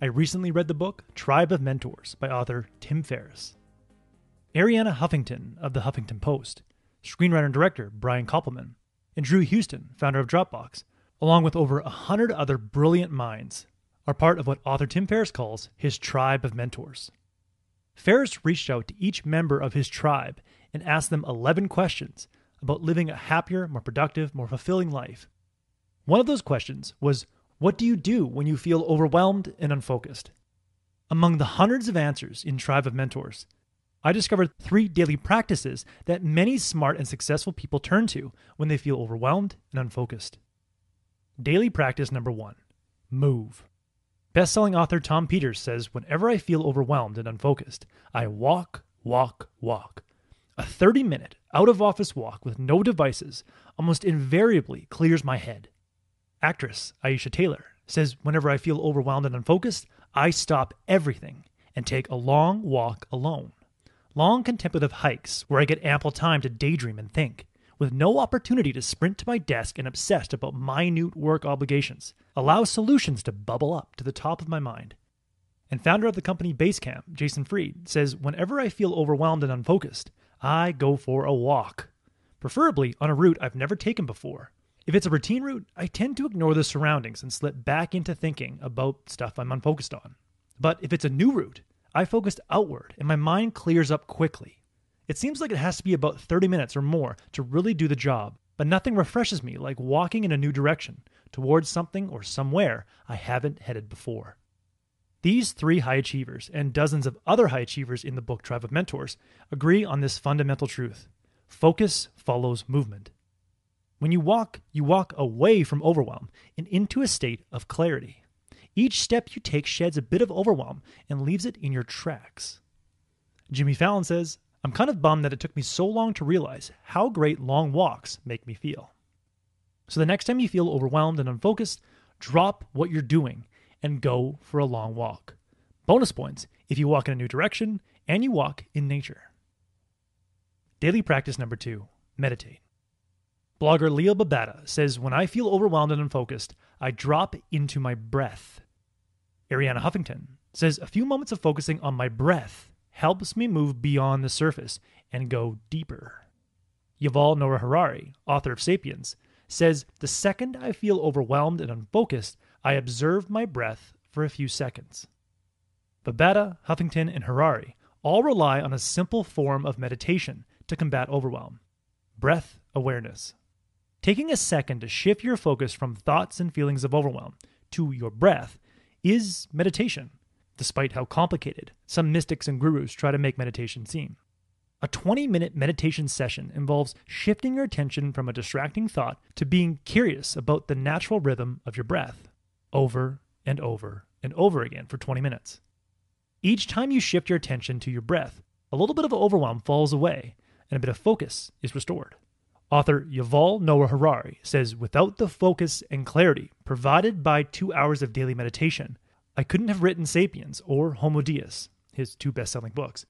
I recently read the book Tribe of Mentors by author Tim Ferriss. Arianna Huffington of the Huffington Post, screenwriter and director Brian Koppelman, and Drew Houston, founder of Dropbox, along with over a hundred other brilliant minds, are part of what author Tim Ferriss calls his tribe of mentors. Ferriss reached out to each member of his tribe and asked them 11 questions about living a happier, more productive, more fulfilling life. One of those questions was What do you do when you feel overwhelmed and unfocused? Among the hundreds of answers in Tribe of Mentors, I discovered three daily practices that many smart and successful people turn to when they feel overwhelmed and unfocused. Daily practice number one move. Best-selling author Tom Peters says, Whenever I feel overwhelmed and unfocused, I walk, walk, walk. A 30 minute out of office walk with no devices almost invariably clears my head. Actress Aisha Tyler says, Whenever I feel overwhelmed and unfocused, I stop everything and take a long walk alone. Long contemplative hikes where I get ample time to daydream and think with no opportunity to sprint to my desk and obsessed about minute work obligations, allow solutions to bubble up to the top of my mind. And founder of the company Basecamp, Jason Fried, says whenever I feel overwhelmed and unfocused, I go for a walk, preferably on a route I've never taken before. If it's a routine route, I tend to ignore the surroundings and slip back into thinking about stuff I'm unfocused on. But if it's a new route, I focus outward and my mind clears up quickly. It seems like it has to be about 30 minutes or more to really do the job, but nothing refreshes me like walking in a new direction towards something or somewhere I haven't headed before. These three high achievers and dozens of other high achievers in the book Tribe of Mentors agree on this fundamental truth focus follows movement. When you walk, you walk away from overwhelm and into a state of clarity. Each step you take sheds a bit of overwhelm and leaves it in your tracks. Jimmy Fallon says, I'm kind of bummed that it took me so long to realize how great long walks make me feel. So the next time you feel overwhelmed and unfocused, drop what you're doing and go for a long walk. Bonus points if you walk in a new direction and you walk in nature. Daily practice number two meditate. Blogger Leo Babauta says, When I feel overwhelmed and unfocused, I drop into my breath. Arianna Huffington says, A few moments of focusing on my breath helps me move beyond the surface and go deeper. Yuval Noah Harari, author of Sapiens, says the second I feel overwhelmed and unfocused, I observe my breath for a few seconds. Babauta, Huffington, and Harari all rely on a simple form of meditation to combat overwhelm breath awareness. Taking a second to shift your focus from thoughts and feelings of overwhelm to your breath is meditation despite how complicated some mystics and gurus try to make meditation seem. A 20 minute meditation session involves shifting your attention from a distracting thought to being curious about the natural rhythm of your breath over and over and over again for 20 minutes. Each time you shift your attention to your breath, a little bit of overwhelm falls away and a bit of focus is restored. Author Yuval Noah Harari says without the focus and clarity provided by two hours of daily meditation, I couldn't have written Sapiens or Homo Deus, his two best selling books.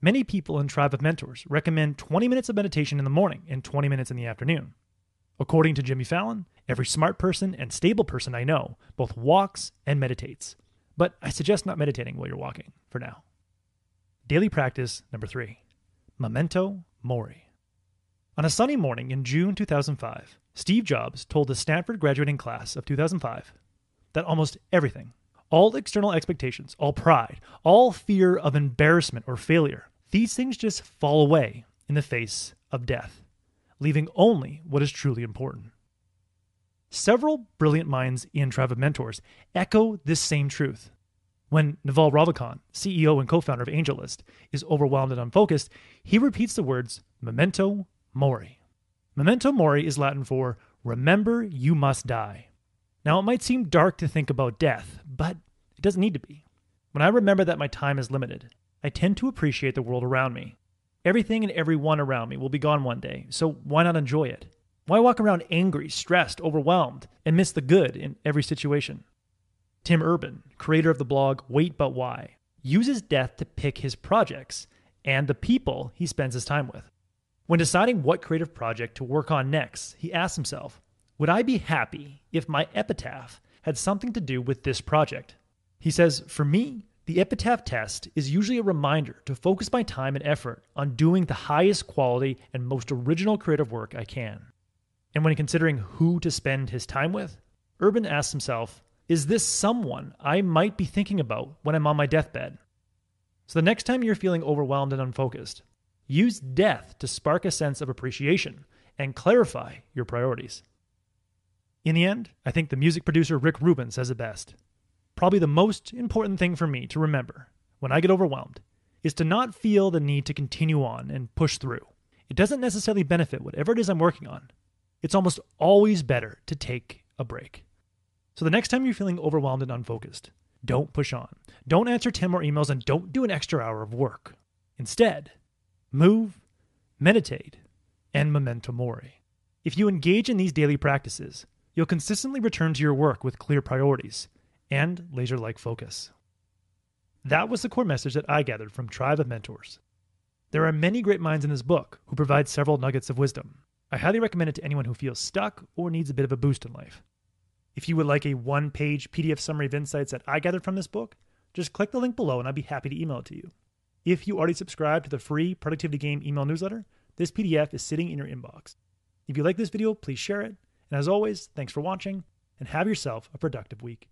Many people in Tribe of Mentors recommend 20 minutes of meditation in the morning and 20 minutes in the afternoon. According to Jimmy Fallon, every smart person and stable person I know both walks and meditates. But I suggest not meditating while you're walking for now. Daily practice number three Memento Mori. On a sunny morning in June 2005, Steve Jobs told the Stanford graduating class of 2005 that almost everything all external expectations, all pride, all fear of embarrassment or failure, these things just fall away in the face of death, leaving only what is truly important. Several brilliant minds in Tribe Mentors echo this same truth. When Naval Ravikant, CEO and co founder of AngelList, is overwhelmed and unfocused, he repeats the words memento mori. Memento mori is Latin for remember you must die. Now, it might seem dark to think about death, but it doesn't need to be. When I remember that my time is limited, I tend to appreciate the world around me. Everything and everyone around me will be gone one day, so why not enjoy it? Why walk around angry, stressed, overwhelmed, and miss the good in every situation? Tim Urban, creator of the blog Wait But Why, uses death to pick his projects and the people he spends his time with. When deciding what creative project to work on next, he asks himself, Would I be happy if my epitaph had something to do with this project? He says, For me, the epitaph test is usually a reminder to focus my time and effort on doing the highest quality and most original creative work I can. And when considering who to spend his time with, Urban asks himself, Is this someone I might be thinking about when I'm on my deathbed? So the next time you're feeling overwhelmed and unfocused, use death to spark a sense of appreciation and clarify your priorities. In the end, I think the music producer Rick Rubin says it best. Probably the most important thing for me to remember when I get overwhelmed is to not feel the need to continue on and push through. It doesn't necessarily benefit whatever it is I'm working on. It's almost always better to take a break. So the next time you're feeling overwhelmed and unfocused, don't push on. Don't answer 10 more emails and don't do an extra hour of work. Instead, move, meditate, and memento mori. If you engage in these daily practices, you'll consistently return to your work with clear priorities and laser like focus. That was the core message that I gathered from Tribe of Mentors. There are many great minds in this book who provide several nuggets of wisdom. I highly recommend it to anyone who feels stuck or needs a bit of a boost in life. If you would like a one page PDF summary of insights that I gathered from this book, just click the link below and I'd be happy to email it to you. If you already subscribe to the free Productivity Game email newsletter, this PDF is sitting in your inbox. If you like this video, please share it and as always, thanks for watching and have yourself a productive week.